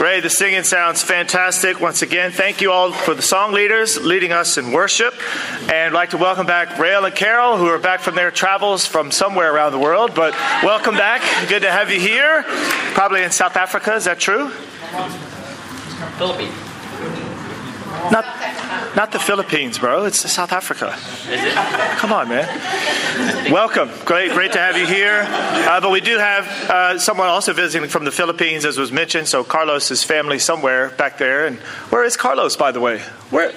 Great. The singing sounds fantastic. Once again, thank you all for the song leaders leading us in worship. And I'd like to welcome back Rail and Carol, who are back from their travels from somewhere around the world. But welcome back. Good to have you here. Probably in South Africa. Is that true? Philippines. Not, not the Philippines, bro. It's South Africa. Come on, man. Welcome. Great, great to have you here. Uh, but we do have uh, someone also visiting from the Philippines, as was mentioned. So Carlos's family somewhere back there. And where is Carlos, by the way? Where?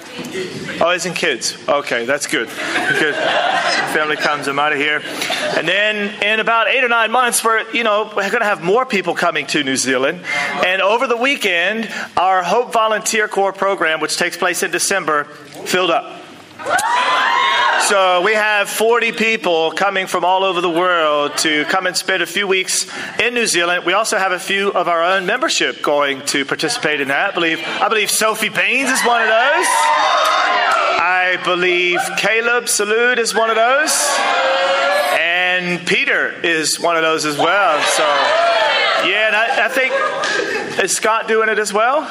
Oh, he's in kids. Okay, that's good. Good. Family comes I'm out of here. And then in about eight or nine months, we're you know we're going to have more people coming to New Zealand. And over the weekend, our Hope Volunteer Corps program, which takes place in December, filled up. So we have 40 people coming from all over the world to come and spend a few weeks in New Zealand. We also have a few of our own membership going to participate in that. I believe I believe Sophie Baines is one of those. I believe Caleb Salute is one of those. And Peter is one of those as well. So yeah, and I, I think is Scott doing it as well?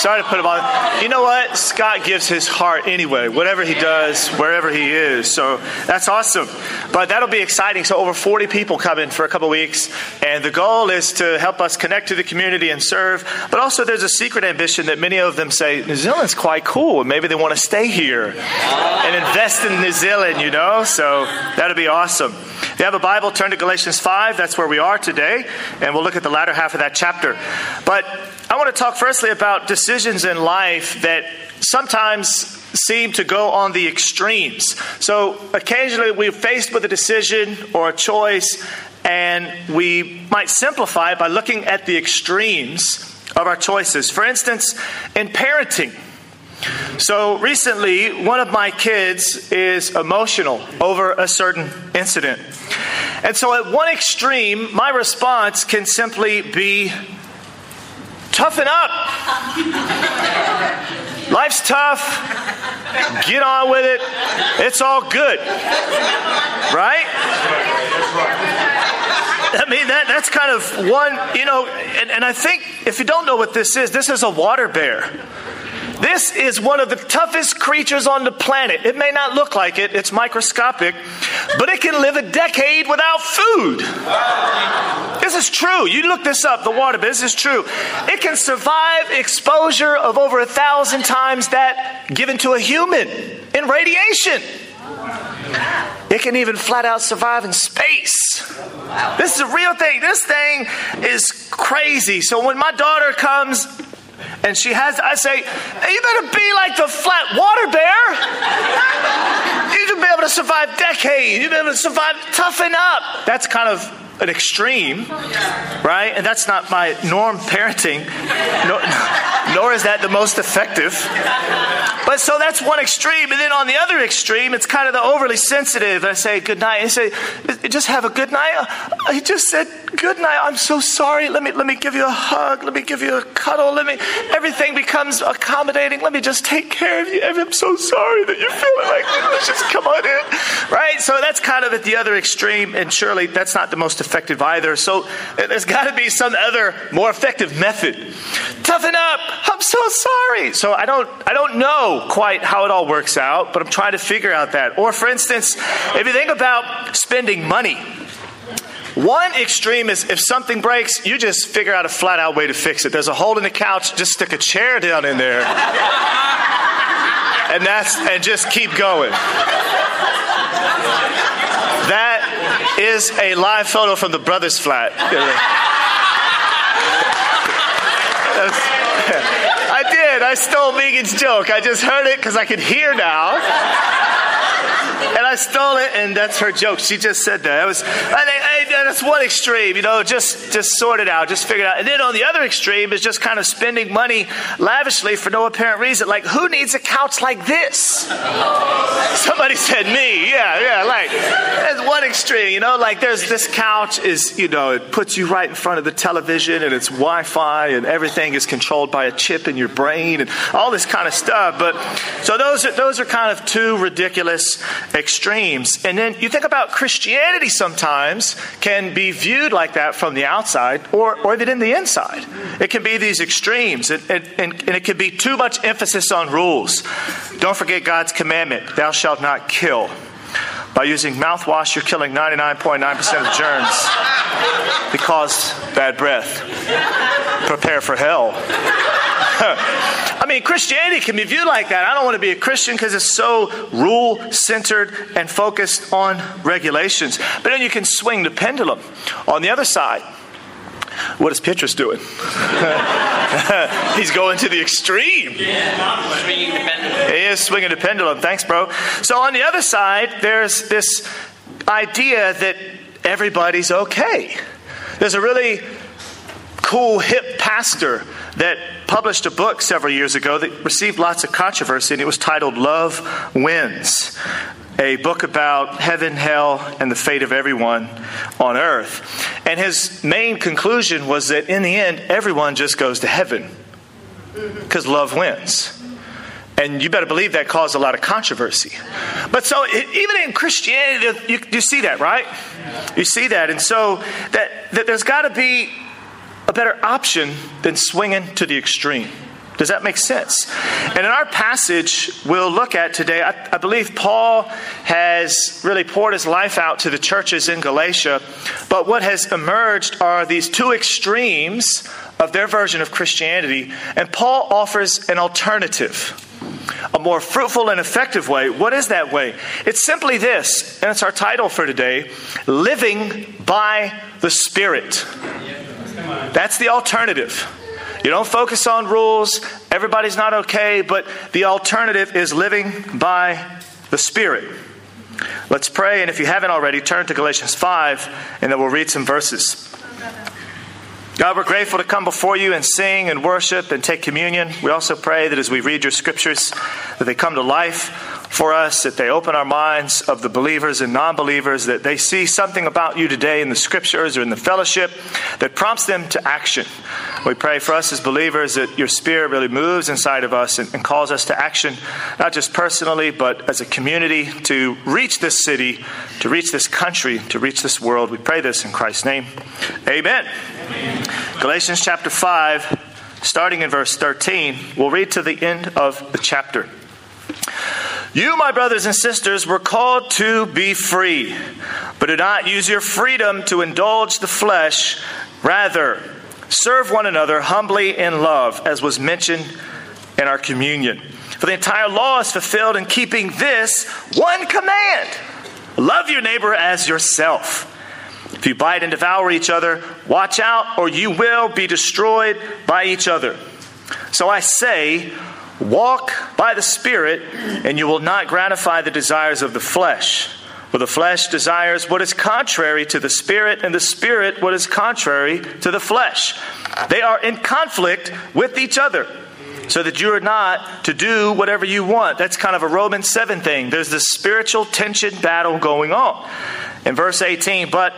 Sorry to put him on. You know what? Scott gives his heart anyway, whatever he does, wherever he is. So that's awesome. But that'll be exciting. So over 40 people coming for a couple weeks. And the goal is to help us connect to the community and serve. But also there's a secret ambition that many of them say, New Zealand's quite cool. Maybe they want to stay here and invest in New Zealand, you know? So that'll be awesome. If you have a Bible, turn to Galatians 5. That's where we are today. And we'll look at the latter half of that chapter. But I want to talk firstly about decisions in life that sometimes seem to go on the extremes. So occasionally we're faced with a decision or a choice, and we might simplify it by looking at the extremes of our choices. For instance, in parenting, so recently, one of my kids is emotional over a certain incident. And so, at one extreme, my response can simply be toughen up. Life's tough. Get on with it. It's all good. Right? I mean, that, that's kind of one, you know, and, and I think if you don't know what this is, this is a water bear. This is one of the toughest creatures on the planet. It may not look like it, it's microscopic, but it can live a decade without food. This is true. You look this up, the water, this is true. It can survive exposure of over a thousand times that given to a human in radiation. It can even flat out survive in space. This is a real thing. This thing is crazy. So when my daughter comes and she has, I say, you better be like the flat water bear. You should be able to survive decades. You'll be able to survive, toughen up. That's kind of an extreme, right? And that's not my norm parenting, nor, nor is that the most effective. But so that's one extreme. And then on the other extreme, it's kind of the overly sensitive. I say, good night. I say, just have a good night. He just said, good night. I'm so sorry. Let me, let me give you a hug. Let me give you a cuddle. Let me, everything becomes accommodating. Let me just take care of you. I'm so sorry that you're feeling like, let's just come on in. Right? So that's kind of at the other extreme. And surely that's not the most effective either. So there's got to be some other more effective method. Toughen up. I'm so sorry. So I don't I don't know quite how it all works out, but I'm trying to figure out that. Or for instance, if you think about spending money, one extreme is if something breaks, you just figure out a flat out way to fix it. There's a hole in the couch, just stick a chair down in there. and that's and just keep going. That is a live photo from the Brothers Flat. I did. I stole Megan's joke. I just heard it because I could hear now and I stole it, and that's her joke. She just said that. It was, I hey, that's one extreme, you know, just just sort it out, just figure it out. And then on the other extreme is just kind of spending money lavishly for no apparent reason. Like, who needs a couch like this? Somebody said me. Yeah, yeah. Like, that's one extreme, you know. Like, there's this couch is, you know, it puts you right in front of the television, and it's Wi-Fi, and everything is controlled by a chip in your brain, and all this kind of stuff. But so those are those are kind of two ridiculous extremes. And then you think about Christianity sometimes can can be viewed like that from the outside or, or even in the inside. It can be these extremes, and, and, and it can be too much emphasis on rules. Don't forget God's commandment thou shalt not kill. By using mouthwash, you're killing 99.9% of germs because bad breath. Prepare for hell. I mean, Christianity can be viewed like that. I don't want to be a Christian because it's so rule centered and focused on regulations. But then you can swing the pendulum. On the other side, what is Petrus doing? He's going to the extreme. Yeah, swinging the pendulum. He is swinging the pendulum. Thanks, bro. So on the other side, there's this idea that everybody's okay. There's a really cool, hip pastor that published a book several years ago that received lots of controversy, and it was titled Love Wins a book about heaven, hell, and the fate of everyone on earth. And his main conclusion was that in the end, everyone just goes to heaven because love wins. And you better believe that caused a lot of controversy. But so, even in Christianity, you, you see that, right? You see that. And so, that, that there's got to be a better option than swinging to the extreme. Does that make sense? And in our passage we'll look at today, I, I, believe Paul has really poured his life out to the churches in Galatia. But what has emerged are these two extremes of their version of Christianity. And Paul offers an alternative, a more fruitful and effective way. What is that way? It's simply this, and it's our title for today Living by the Spirit. That's the alternative. You don't focus on rules. Everybody's not okay, but the alternative is living by the Spirit. Let's pray, and if you haven't already, turn to Galatians 5, and then we'll read some verses. God, we're grateful to come before you and sing and worship and take communion. We also pray that as we read your scriptures, that they come to life for us, that they open our minds of the believers and non believers, that they see something about you today in the scriptures or in the fellowship that prompts them to action. We pray for us as believers that your spirit really moves inside of us and, and calls us to action, not just personally, but as a community to reach this city, to reach this country, to reach this world. We pray this in Christ's name. Amen. Galatians chapter 5, starting in verse 13, we'll read to the end of the chapter. You, my brothers and sisters, were called to be free, but do not use your freedom to indulge the flesh. Rather, serve one another humbly in love, as was mentioned in our communion. For the entire law is fulfilled in keeping this one command love your neighbor as yourself. If you bite and devour each other, watch out, or you will be destroyed by each other. So I say, Walk by the Spirit, and you will not gratify the desires of the flesh. For the flesh desires what is contrary to the Spirit, and the Spirit what is contrary to the flesh. They are in conflict with each other, so that you are not to do whatever you want. That's kind of a Romans 7 thing. There's this spiritual tension battle going on. In verse 18, but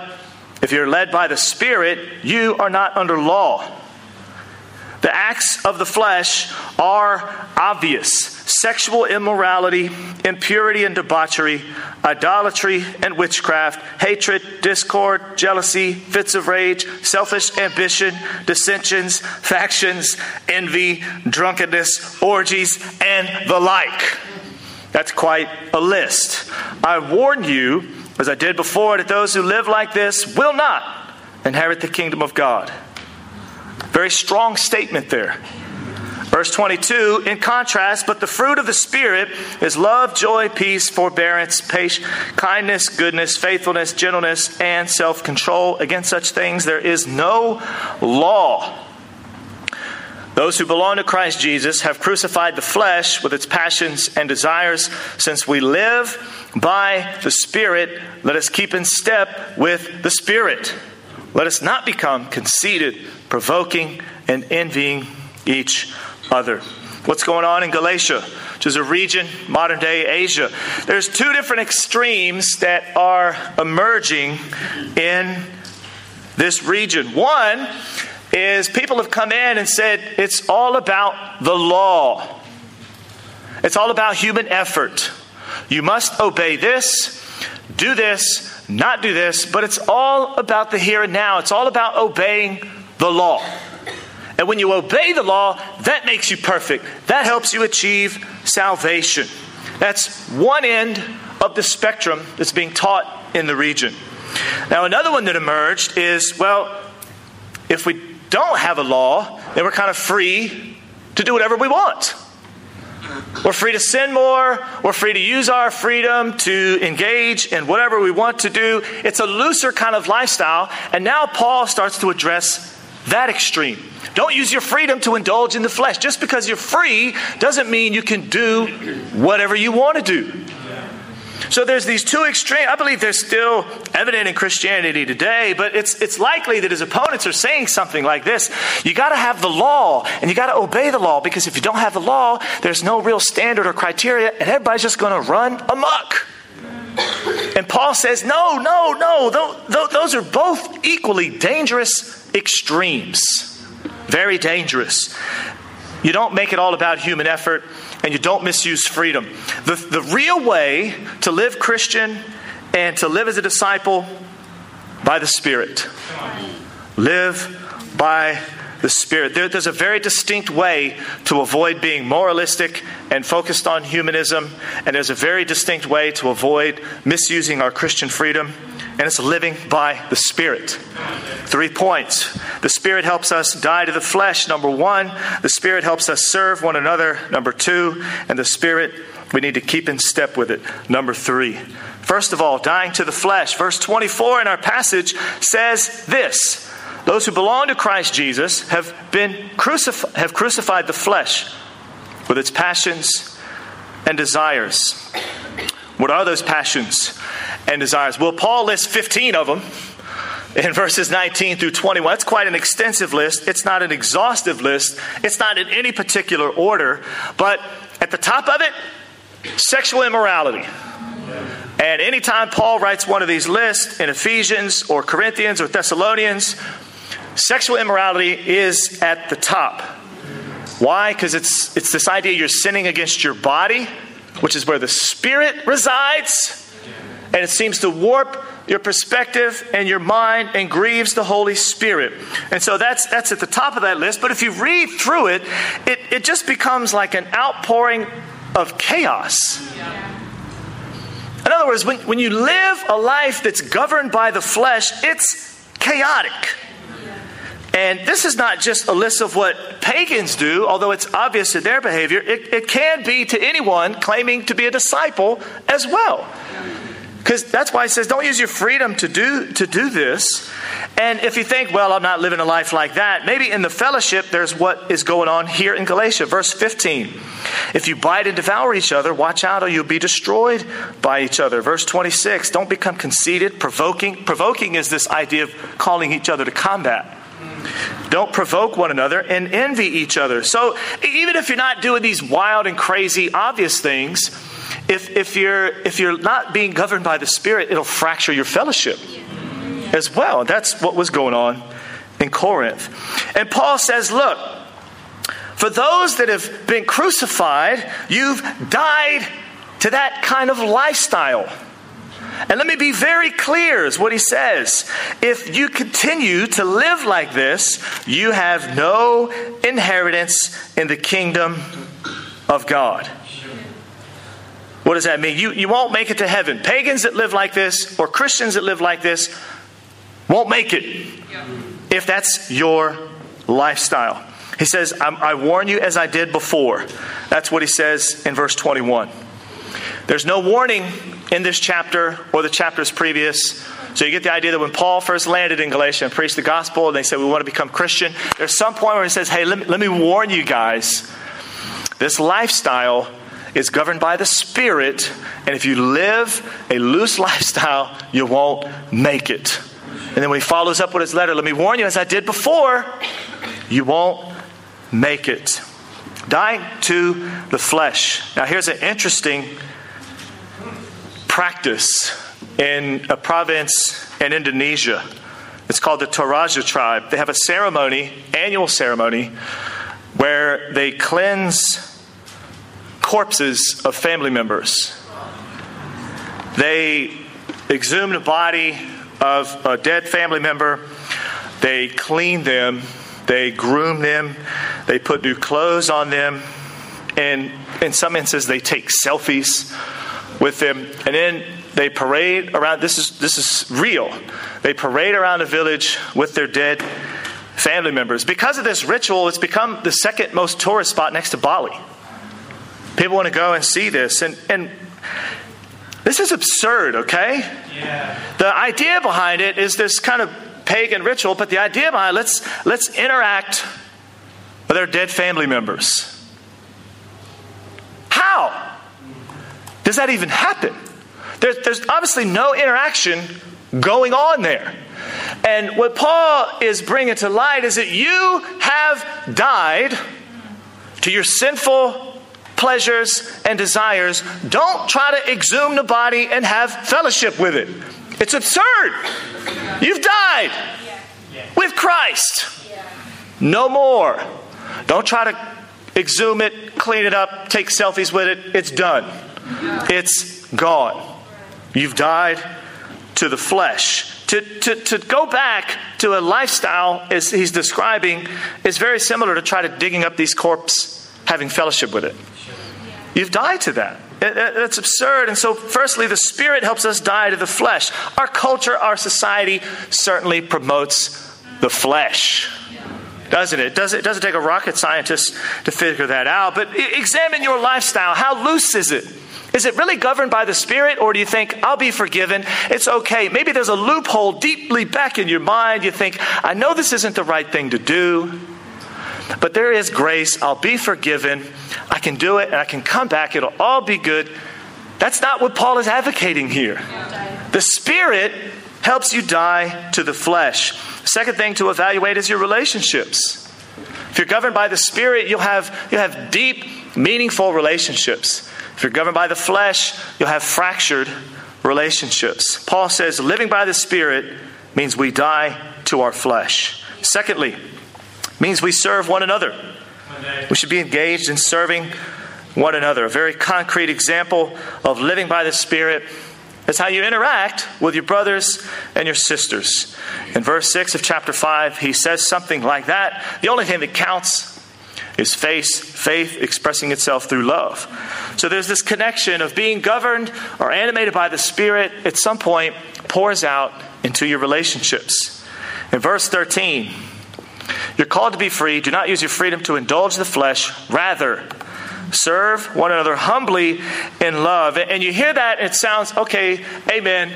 if you're led by the Spirit, you are not under law. The acts of the flesh are obvious sexual immorality, impurity and debauchery, idolatry and witchcraft, hatred, discord, jealousy, fits of rage, selfish ambition, dissensions, factions, envy, drunkenness, orgies, and the like. That's quite a list. I warn you, as I did before, that those who live like this will not inherit the kingdom of God. Very strong statement there. Verse 22, in contrast, but the fruit of the Spirit is love, joy, peace, forbearance, patience, kindness, goodness, faithfulness, gentleness, and self control. Against such things there is no law. Those who belong to Christ Jesus have crucified the flesh with its passions and desires. Since we live by the Spirit, let us keep in step with the Spirit. Let us not become conceited, provoking, and envying each other. What's going on in Galatia, which is a region, modern day Asia? There's two different extremes that are emerging in this region. One is people have come in and said it's all about the law, it's all about human effort. You must obey this, do this, not do this, but it's all about the here and now. It's all about obeying the law. And when you obey the law, that makes you perfect. That helps you achieve salvation. That's one end of the spectrum that's being taught in the region. Now, another one that emerged is well, if we don't have a law, then we're kind of free to do whatever we want. We're free to sin more. We're free to use our freedom to engage in whatever we want to do. It's a looser kind of lifestyle. And now Paul starts to address that extreme. Don't use your freedom to indulge in the flesh. Just because you're free doesn't mean you can do whatever you want to do. So there's these two extremes. I believe they're still evident in Christianity today, but it's, it's likely that his opponents are saying something like this You got to have the law, and you got to obey the law, because if you don't have the law, there's no real standard or criteria, and everybody's just going to run amok. And Paul says, No, no, no, those are both equally dangerous extremes. Very dangerous. You don't make it all about human effort and you don't misuse freedom. The, the real way to live Christian and to live as a disciple by the Spirit. Live by the Spirit. There, there's a very distinct way to avoid being moralistic and focused on humanism, and there's a very distinct way to avoid misusing our Christian freedom and it's living by the Spirit. Three points. The Spirit helps us die to the flesh, number one. The Spirit helps us serve one another, number two. And the Spirit, we need to keep in step with it, number three. First of all, dying to the flesh. Verse 24 in our passage says this Those who belong to Christ Jesus have, been crucif- have crucified the flesh with its passions and desires. What are those passions? And desires. Well, Paul lists 15 of them in verses 19 through 21. It's quite an extensive list. It's not an exhaustive list, it's not in any particular order. But at the top of it, sexual immorality. And anytime Paul writes one of these lists in Ephesians or Corinthians or Thessalonians, sexual immorality is at the top. Why? Because it's, it's this idea you're sinning against your body, which is where the spirit resides and it seems to warp your perspective and your mind and grieves the Holy Spirit. And so that's, that's at the top of that list. But if you read through it, it, it just becomes like an outpouring of chaos. In other words, when, when you live a life that's governed by the flesh, it's chaotic. And this is not just a list of what pagans do, although it's obvious in their behavior. It, it can be to anyone claiming to be a disciple as well. Because that's why he says, don't use your freedom to do, to do this. And if you think, well, I'm not living a life like that, maybe in the fellowship, there's what is going on here in Galatia, verse 15. If you bite and devour each other, watch out or you'll be destroyed by each other. Verse 26, don't become conceited, provoking. Provoking is this idea of calling each other to combat. Don't provoke one another and envy each other. So even if you're not doing these wild and crazy, obvious things, if, if, you're, if you're not being governed by the Spirit, it'll fracture your fellowship as well. That's what was going on in Corinth. And Paul says, Look, for those that have been crucified, you've died to that kind of lifestyle. And let me be very clear, is what he says. If you continue to live like this, you have no inheritance in the kingdom of God. What does that mean? You, you won't make it to heaven. Pagans that live like this or Christians that live like this won't make it if that's your lifestyle. He says, I warn you as I did before. That's what he says in verse 21. There's no warning in this chapter or the chapters previous. So you get the idea that when Paul first landed in Galatia and preached the gospel, and they said, We want to become Christian, there's some point where he says, Hey, let me, let me warn you guys. This lifestyle is governed by the Spirit, and if you live a loose lifestyle, you won't make it. And then when he follows up with his letter, let me warn you, as I did before, you won't make it. Dying to the flesh. Now, here's an interesting practice in a province in Indonesia. It's called the Toraja tribe. They have a ceremony, annual ceremony, where they cleanse corpses of family members. They, exhumed the body of a dead family member, they clean them, they groom them, they put new clothes on them, and in some instances, they take selfies with them, and then they parade around. This is this is real. They parade around the village with their dead family members. Because of this ritual, it's become the second most tourist spot next to Bali. People want to go and see this, and and this is absurd. Okay, yeah. the idea behind it is this kind of pagan ritual, but the idea behind it, let's let's interact with our dead family members. How does that even happen? There's, there's obviously no interaction going on there. And what Paul is bringing to light is that you have died to your sinful pleasures and desires. Don't try to exhume the body and have fellowship with it. It's absurd. You've died with Christ. No more. Don't try to exhume it, clean it up, take selfies with it. It's done. It's gone. You've died to the flesh. To, to, to go back to a lifestyle, as he's describing, is very similar to try to digging up these corpses, having fellowship with it. You've died to that. That's absurd. And so, firstly, the Spirit helps us die to the flesh. Our culture, our society certainly promotes the flesh doesn't it? Does it doesn't take a rocket scientist to figure that out. But examine your lifestyle. How loose is it? Is it really governed by the Spirit, or do you think, I'll be forgiven? It's okay. Maybe there's a loophole deeply back in your mind. You think, I know this isn't the right thing to do, but there is grace. I'll be forgiven. I can do it, and I can come back. It'll all be good. That's not what Paul is advocating here. The Spirit helps you die to the flesh. Second thing to evaluate is your relationships. If you're governed by the Spirit, you'll have, you'll have deep, meaningful relationships. If you're governed by the flesh, you'll have fractured relationships. Paul says living by the Spirit means we die to our flesh. Secondly, means we serve one another. We should be engaged in serving one another. A very concrete example of living by the Spirit is how you interact with your brothers and your sisters. In verse 6 of chapter 5, he says something like that. The only thing that counts is faith, faith expressing itself through love. So there's this connection of being governed or animated by the Spirit at some point pours out into your relationships. In verse 13, you're called to be free. Do not use your freedom to indulge the flesh. Rather, serve one another humbly in love. And you hear that, it sounds, okay, amen.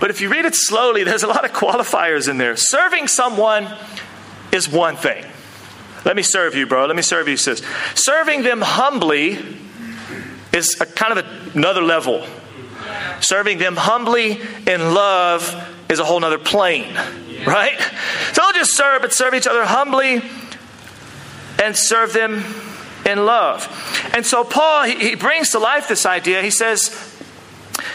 But if you read it slowly, there's a lot of qualifiers in there. Serving someone is one thing. Let me serve you, bro. Let me serve you, sis. Serving them humbly is a kind of another level. Serving them humbly in love is a whole other plane, right? So don't just serve, but serve each other humbly and serve them in love. And so Paul, he, he brings to life this idea. He says,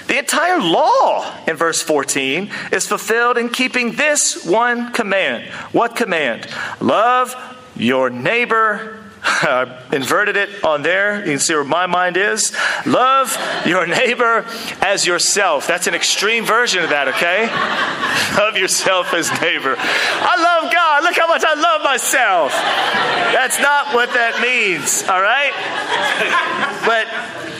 the entire law in verse 14 is fulfilled in keeping this one command. What command? Love your neighbor. I inverted it on there. You can see where my mind is. Love your neighbor as yourself. That's an extreme version of that, okay? love yourself as neighbor. I love God. Look how much I love myself. That's not what that means, all right? But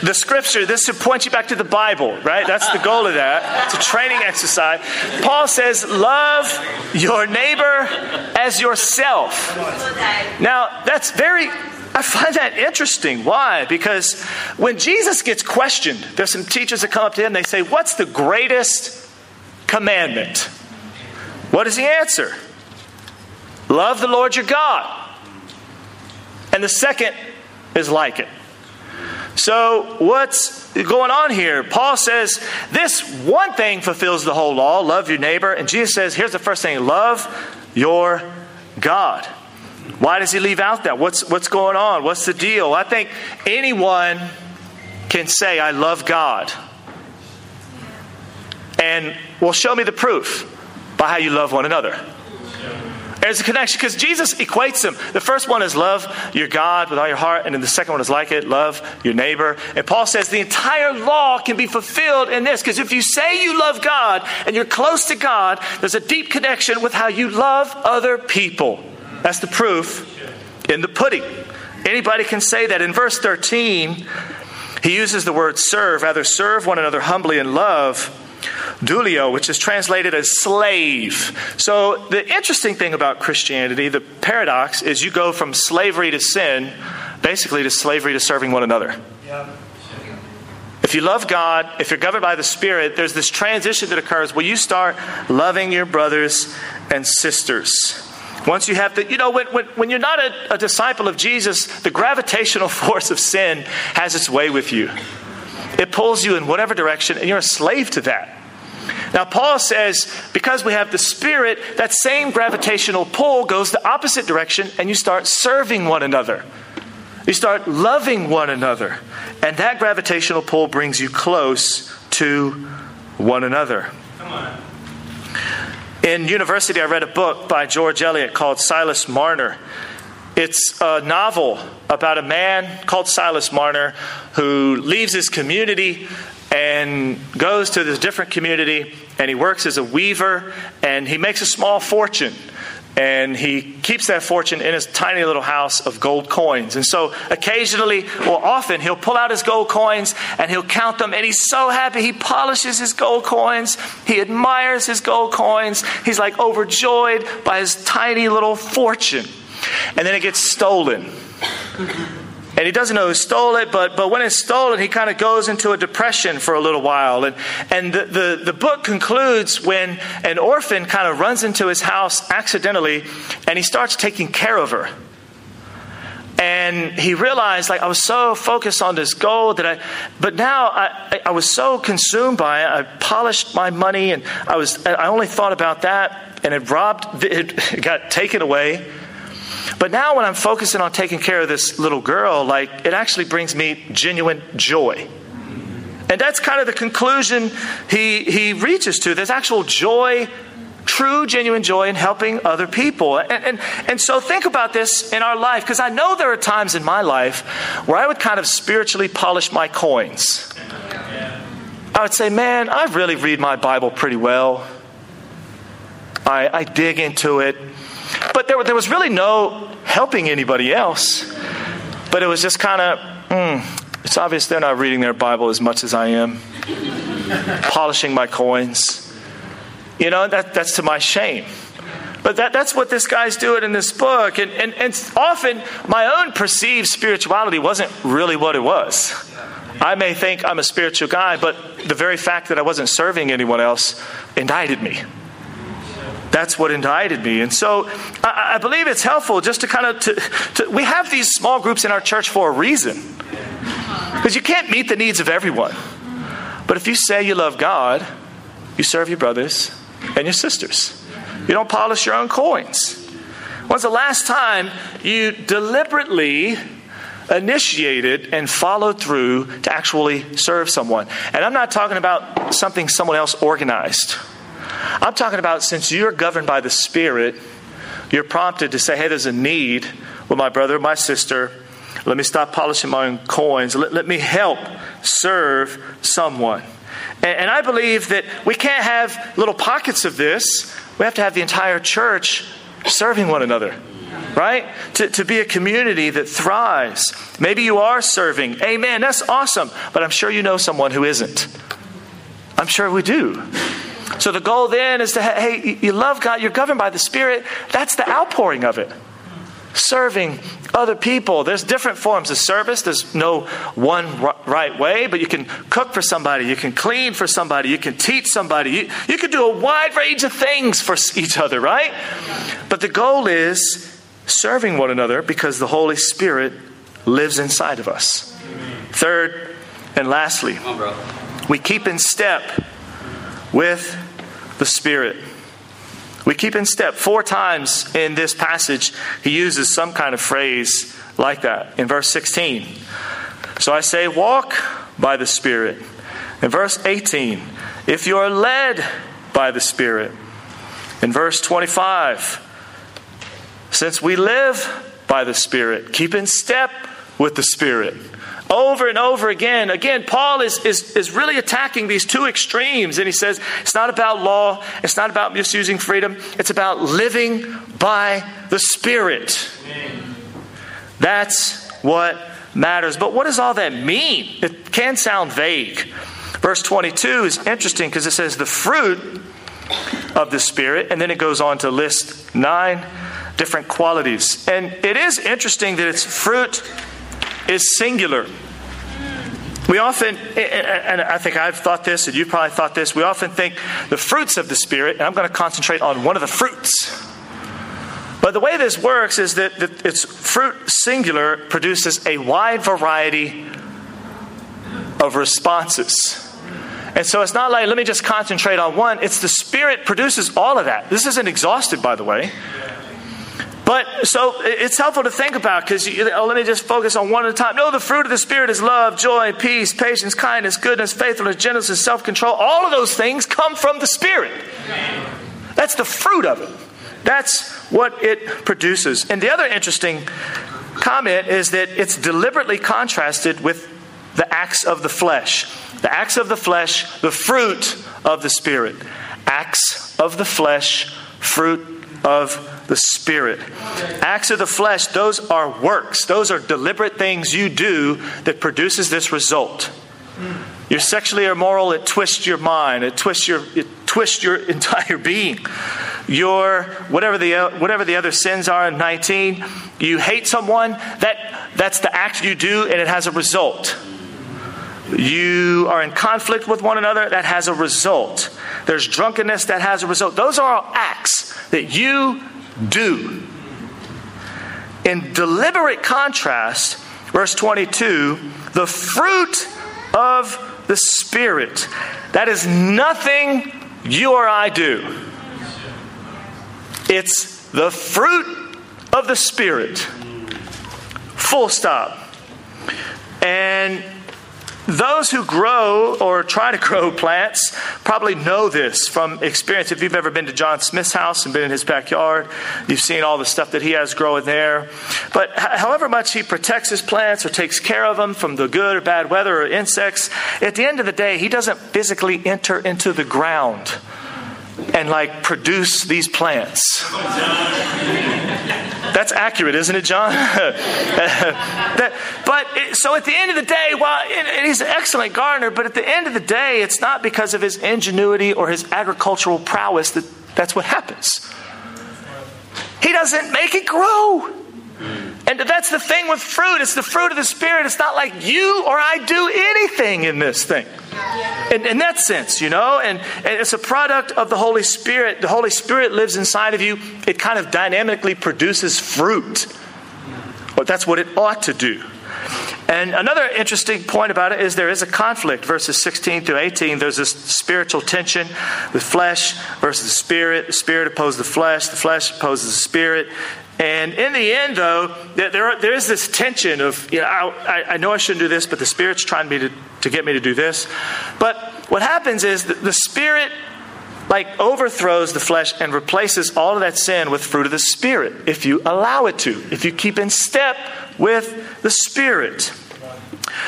the scripture, this should point you back to the Bible, right? That's the goal of that. It's a training exercise. Paul says, Love your neighbor as yourself. Now, that's very, I find that interesting. Why? Because when Jesus gets questioned, there's some teachers that come up to him, they say, What's the greatest commandment? What does he answer? Love the Lord your God. And the second is like it. So, what's going on here? Paul says this one thing fulfills the whole law love your neighbor. And Jesus says, here's the first thing love your God. Why does he leave out that? What's, what's going on? What's the deal? I think anyone can say, I love God. And well, show me the proof by how you love one another. There's a connection because Jesus equates them. The first one is love your God with all your heart, and then the second one is like it, love your neighbor. And Paul says the entire law can be fulfilled in this because if you say you love God and you're close to God, there's a deep connection with how you love other people. That's the proof in the pudding. Anybody can say that. In verse 13, he uses the word serve, rather serve one another humbly in love Douleo, which is translated as slave. So, the interesting thing about Christianity, the paradox, is you go from slavery to sin, basically to slavery to serving one another. If you love God, if you're governed by the Spirit, there's this transition that occurs where you start loving your brothers and sisters. Once you have to, you know, when, when, when you're not a, a disciple of Jesus, the gravitational force of sin has its way with you. It pulls you in whatever direction, and you're a slave to that. Now, Paul says because we have the Spirit, that same gravitational pull goes the opposite direction, and you start serving one another. You start loving one another. And that gravitational pull brings you close to one another. In university, I read a book by George Eliot called Silas Marner. It's a novel about a man called Silas Marner who leaves his community and goes to this different community and he works as a weaver and he makes a small fortune and he keeps that fortune in his tiny little house of gold coins. And so occasionally, or often, he'll pull out his gold coins and he'll count them, and he's so happy. He polishes his gold coins, he admires his gold coins. He's like overjoyed by his tiny little fortune and then it gets stolen. And he doesn't know who stole it, but, but when it's stolen, he kind of goes into a depression for a little while. And, and the, the, the book concludes when an orphan kind of runs into his house accidentally and he starts taking care of her. And he realized, like, I was so focused on this gold that I, but now I, I was so consumed by it. I polished my money and I was, I only thought about that and it robbed, it got taken away. But now when I'm focusing on taking care of this little girl, like it actually brings me genuine joy. And that's kind of the conclusion he, he reaches to. There's actual joy, true, genuine joy in helping other people. And, and, and so think about this in our life, because I know there are times in my life where I would kind of spiritually polish my coins. I would say, man, I really read my Bible pretty well. I, I dig into it. But there, there was really no helping anybody else. But it was just kind of, mm, it's obvious they're not reading their Bible as much as I am, polishing my coins. You know, that, that's to my shame. But that, that's what this guy's doing in this book. And, and, and often my own perceived spirituality wasn't really what it was. I may think I'm a spiritual guy, but the very fact that I wasn't serving anyone else indicted me that's what indicted me. And so I, I believe it's helpful just to kind of, to, to, we have these small groups in our church for a reason. Because you can't meet the needs of everyone. But if you say you love God, you serve your brothers and your sisters. You don't polish your own coins. When's the last time you deliberately initiated and followed through to actually serve someone? And I'm not talking about something someone else organized. I'm talking about since you're governed by the Spirit, you're prompted to say, hey, there's a need with my brother, my sister. Let me stop polishing my own coins. Let, let me help serve someone. And, and I believe that we can't have little pockets of this. We have to have the entire church serving one another right? To, to be a community that thrives. Maybe you are serving. Amen. That's awesome. But I'm sure you know someone who isn't. I'm sure we do. So the goal then is to, hey, you love God, you're governed by the Spirit. That's the outpouring of it. Serving other people. There's different forms of service. There's no one right way, but you can cook for somebody, you can clean for somebody, you can teach somebody, you, you can do a wide range of things for each other, right? But the goal is serving one another because the Holy Spirit lives inside of us. Third and lastly, we keep in step with the Spirit. We keep in step. Four times in this passage, he uses some kind of phrase like that. In verse 16, so I say, walk by the Spirit. In verse 18, if you are led by the Spirit. In verse 25, since we live by the Spirit, keep in step with the Spirit. Over and over again. Again, Paul is, is, is really attacking these two extremes. And he says it's not about law, it's not about misusing freedom, it's about living by the Spirit. That's what matters. But what does all that mean? It can sound vague. Verse 22 is interesting because it says the fruit of the Spirit, and then it goes on to list nine different qualities. And it is interesting that its fruit is singular. We often, and I think I've thought this, and you've probably thought this, we often think the fruits of the Spirit, and I'm going to concentrate on one of the fruits. But the way this works is that its fruit singular produces a wide variety of responses. And so it's not like, let me just concentrate on one. It's the Spirit produces all of that. This isn't exhausted, by the way. But so it's helpful to think about because oh, let me just focus on one at a time. No, the fruit of the Spirit is love, joy, peace, patience, kindness, goodness, faithfulness, gentleness, self control. All of those things come from the Spirit. That's the fruit of it. That's what it produces. And the other interesting comment is that it's deliberately contrasted with the acts of the flesh. The acts of the flesh, the fruit of the Spirit. Acts of the flesh, fruit of the Spirit. Acts of the flesh, those are works. Those are deliberate things you do that produces this result. You're sexually immoral, it twists your mind, it twists your, it twists your entire being. Your whatever the whatever the other sins are in 19, you hate someone, that that's the act you do and it has a result. You are in conflict with one another, that has a result. There's drunkenness, that has a result. Those are all acts that you do. In deliberate contrast, verse 22, the fruit of the Spirit. That is nothing you or I do. It's the fruit of the Spirit. Full stop. And those who grow or try to grow plants probably know this from experience. If you've ever been to John Smith's house and been in his backyard, you've seen all the stuff that he has growing there. But however much he protects his plants or takes care of them from the good or bad weather or insects, at the end of the day, he doesn't physically enter into the ground and like produce these plants. That's accurate, isn't it, John? that, but it, so at the end of the day, it, he's an excellent gardener, but at the end of the day, it's not because of his ingenuity or his agricultural prowess that that's what happens. He doesn't make it grow. And that's the thing with fruit. It's the fruit of the Spirit. It's not like you or I do anything in this thing. In, in, that sense, you know, and, and it's a product of the Holy Spirit. The Holy Spirit lives inside of you, it kind of dynamically produces fruit. But that's what it ought to do. And another interesting point about it is there is a conflict. Verses 16 through 18, there's this spiritual tension the flesh versus the spirit. The spirit opposes the flesh, the flesh opposes the spirit. And in the end, though, there, there is this tension of, you know, I, I know I shouldn't do this, but the Spirit's trying me to, to get me to do this. But what happens is the, the Spirit like overthrows the flesh and replaces all of that sin with fruit of the spirit if you allow it to if you keep in step with the spirit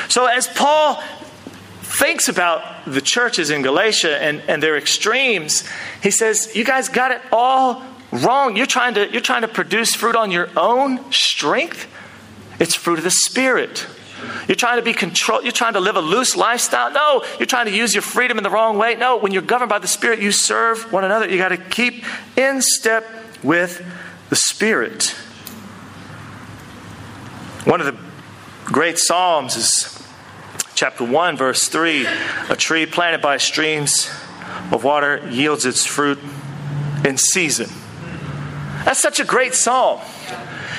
so as paul thinks about the churches in galatia and, and their extremes he says you guys got it all Wrong. You're trying to, you're trying to produce fruit on your own strength. It's fruit of the Spirit. You're trying to be controlled. You're trying to live a loose lifestyle. No, you're trying to use your freedom in the wrong way. No, when you're governed by the Spirit, you serve one another. You got to keep in step with the Spirit. One of the great Psalms is chapter 1, verse 3. A tree planted by streams of water yields its fruit in season. That's such a great psalm.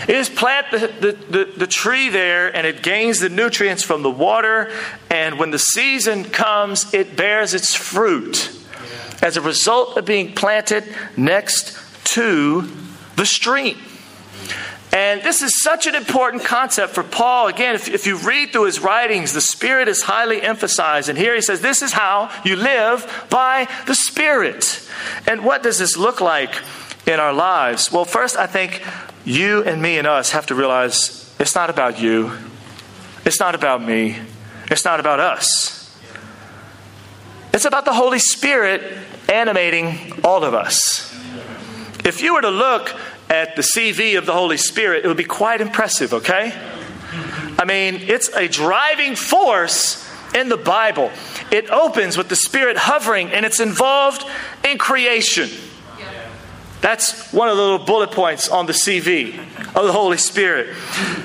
It is plant the, the, the, the, tree there and it gains the nutrients from the water, and when the season comes, it bears its fruit as a result of being planted next to the stream. And this is such an important concept for Paul. Again, if, if you read through his writings, the Spirit is highly emphasized. And here he says, This is how you live by the Spirit. And what does this look like? In our lives? Well, first, I think you and me and us have to realize it's not about you, it's not about me, it's not about us. It's about the Holy Spirit animating all of us. If you were to look at the CV of the Holy Spirit, it would be quite impressive, okay? I mean, it's a driving force in the Bible. It opens with the Spirit hovering and it's involved in creation. That's one of the little bullet points on the CV of the Holy Spirit.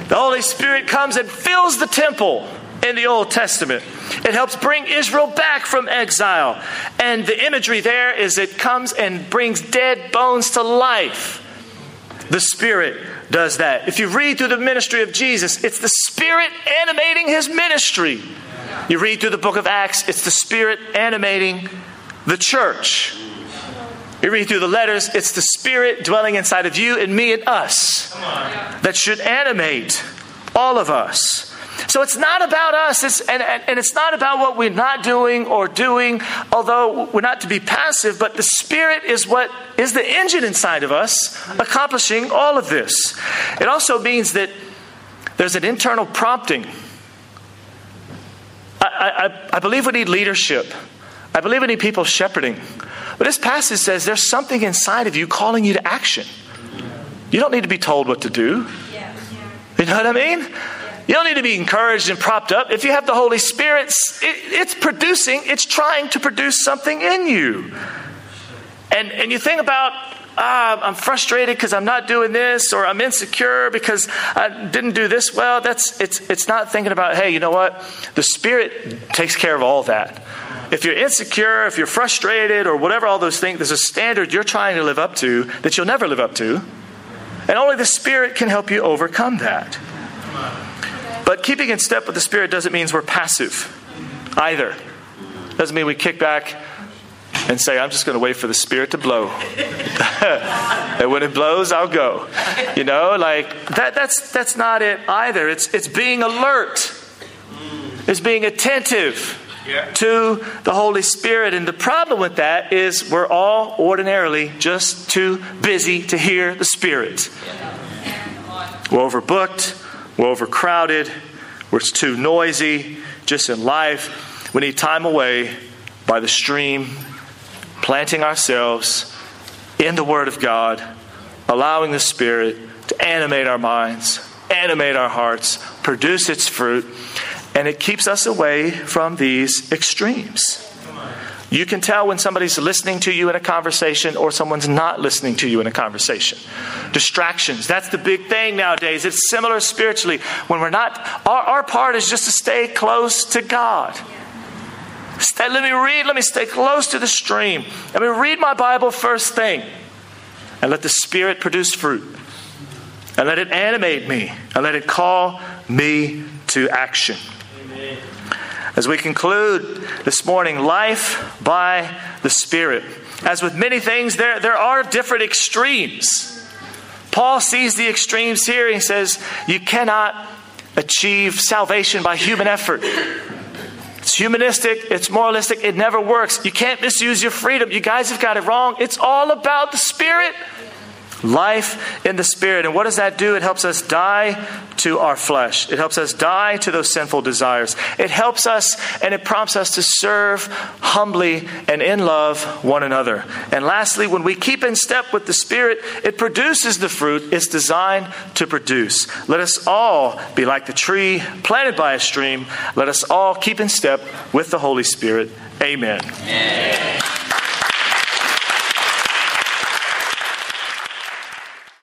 The Holy Spirit comes and fills the temple in the Old Testament. It helps bring Israel back from exile. And the imagery there is it comes and brings dead bones to life. The Spirit does that. If you read through the ministry of Jesus, it's the Spirit animating his ministry. You read through the book of Acts, it's the Spirit animating the church. You read through the letters, it's the Spirit dwelling inside of you and me and us that should animate all of us. So it's not about us, it's, and, and, and, it's not about what we're not doing or doing, although we're not to be passive, but the Spirit is what is the engine inside of us accomplishing all of this. It also means that there's an internal prompting. I, I, I believe we need leadership, I believe we need people shepherding. But this passage says there's something inside of you calling you to action. You don't need to be told what to do. You know what I mean? You don't need to be encouraged and propped up. If you have the Holy Spirit, it, it's producing, it's trying to produce something in you. And, and you think about, ah, I'm frustrated because I'm not doing this, or I'm insecure because I didn't do this well. That's, it's, it's not thinking about, hey, you know what? The Spirit takes care of all that. If you're insecure, if you're frustrated, or whatever all those things, there's a standard you're trying to live up to that you'll never live up to. And only the Spirit can help you overcome that. But keeping in step with the Spirit doesn't mean we're passive either. Doesn't mean we kick back and say, I'm just going to wait for the Spirit to blow. and when it blows, I'll go. You know, like that, that's, that's not it either. It's, it's being alert, it's being attentive. Yeah. to the Holy Spirit. And the problem with that is we're all ordinarily just too busy to hear the Spirit. We're overbooked, we're overcrowded. We're too noisy just in life. We need time away by the stream, planting ourselves in the Word of God, allowing the Spirit to animate our minds, animate our hearts, produce its fruit, and it keeps us away from these extremes. You can tell when somebody's listening to you in a conversation or someone's not listening to you in a conversation. Distractions, that's the big thing nowadays. It's similar spiritually. When we're not, our, our part is just to stay close to God. Stay, let me read, let me stay close to the stream. Let me read my Bible first thing. And let the Spirit produce fruit. And let it animate me. And let it call me to action. As we conclude this morning, life by the Spirit. As with many things, there, there are different extremes. Paul sees the extremes here. He says, You cannot achieve salvation by human effort. It's humanistic, it's moralistic, it never works. You can't misuse your freedom. You guys have got it wrong. It's all about the Spirit. Life in the Spirit. And what does that do? It helps us die to our flesh. It helps us die to those sinful desires. It helps us and it prompts us to serve humbly and in love one another. And lastly, when we keep in step with the Spirit, it produces the fruit it's designed to produce. Let us all be like the tree planted by a stream. Let us all keep in step with the Holy Spirit. Amen. Amen.